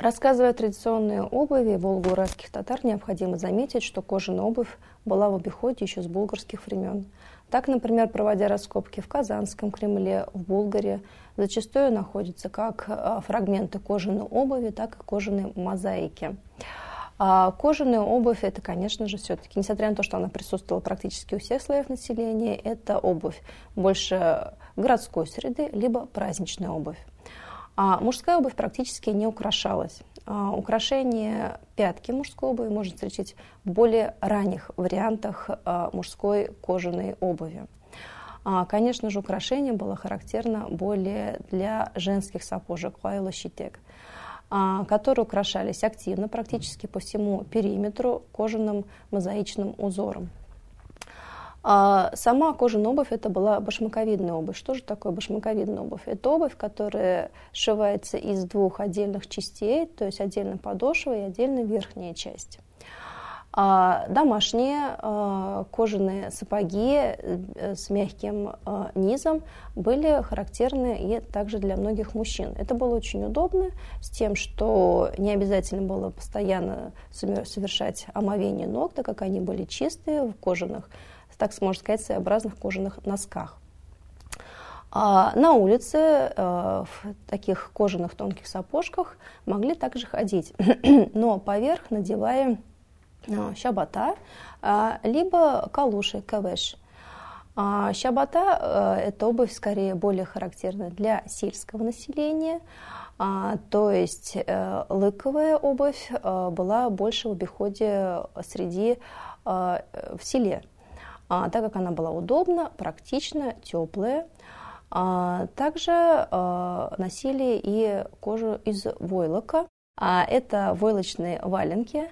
Рассказывая о традиционной обуви волго-уральских татар, необходимо заметить, что кожаная обувь была в обиходе еще с булгарских времен. Так, например, проводя раскопки в Казанском Кремле, в Булгаре, зачастую находятся как а, фрагменты кожаной обуви, так и кожаной мозаики. А кожаная обувь – это, конечно же, все-таки, несмотря на то, что она присутствовала практически у всех слоев населения, это обувь больше городской среды, либо праздничная обувь. А мужская обувь практически не украшалась. А украшение пятки мужской обуви можно встретить в более ранних вариантах а, мужской кожаной обуви. А, конечно же, украшение было характерно более для женских сапожек Лайла Щитек, которые украшались активно практически по всему периметру кожаным мозаичным узором. А сама кожаная обувь это была башмаковидная обувь. Что же такое башмаковидная обувь? Это обувь, которая сшивается из двух отдельных частей, то есть отдельно подошва и отдельно верхняя часть. А домашние а, кожаные сапоги э, с мягким а, низом были характерны и также для многих мужчин. Это было очень удобно с тем, что не обязательно было постоянно совершать омовение ног, так как они были чистые в кожаных так можно сказать, своеобразных кожаных носках. А на улице э, в таких кожаных тонких сапожках могли также ходить, но поверх надевая э, щабота, э, либо калуши, кавеш. А щабота – это обувь скорее более характерна для сельского населения, а, то есть лыковая обувь была больше в обиходе среди в селе а, так как она была удобна, практична, теплая. А, также а, носили и кожу из войлока. А, это войлочные валенки.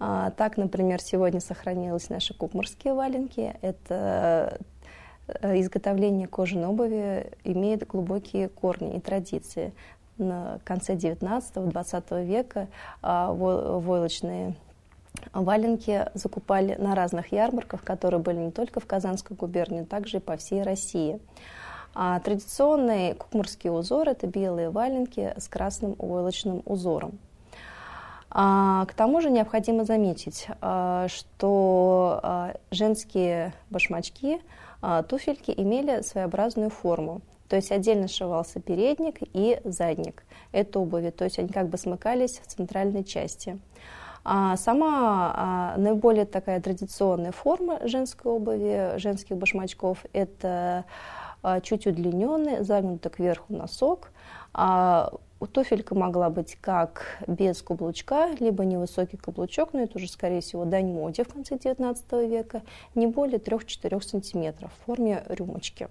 А, так, например, сегодня сохранились наши купмурские валенки. Это э, изготовление кожаной обуви имеет глубокие корни и традиции. На конце 19-20 века а, войлочные Валенки закупали на разных ярмарках, которые были не только в Казанской губернии, но также и по всей России. А традиционный кукмурский узор – это белые валенки с красным войлочным узором. А, к тому же необходимо заметить, а, что а, женские башмачки, туфельки имели своеобразную форму. То есть отдельно сшивался передник и задник этой обуви, то есть они как бы смыкались в центральной части. А сама а, наиболее такая традиционная форма женской обуви, женских башмачков – это а, чуть удлиненный, загнутый кверху носок. А, туфелька могла быть как без каблучка, либо невысокий каблучок, но это уже, скорее всего, дань моде в конце XIX века, не более 3-4 сантиметров в форме рюмочки.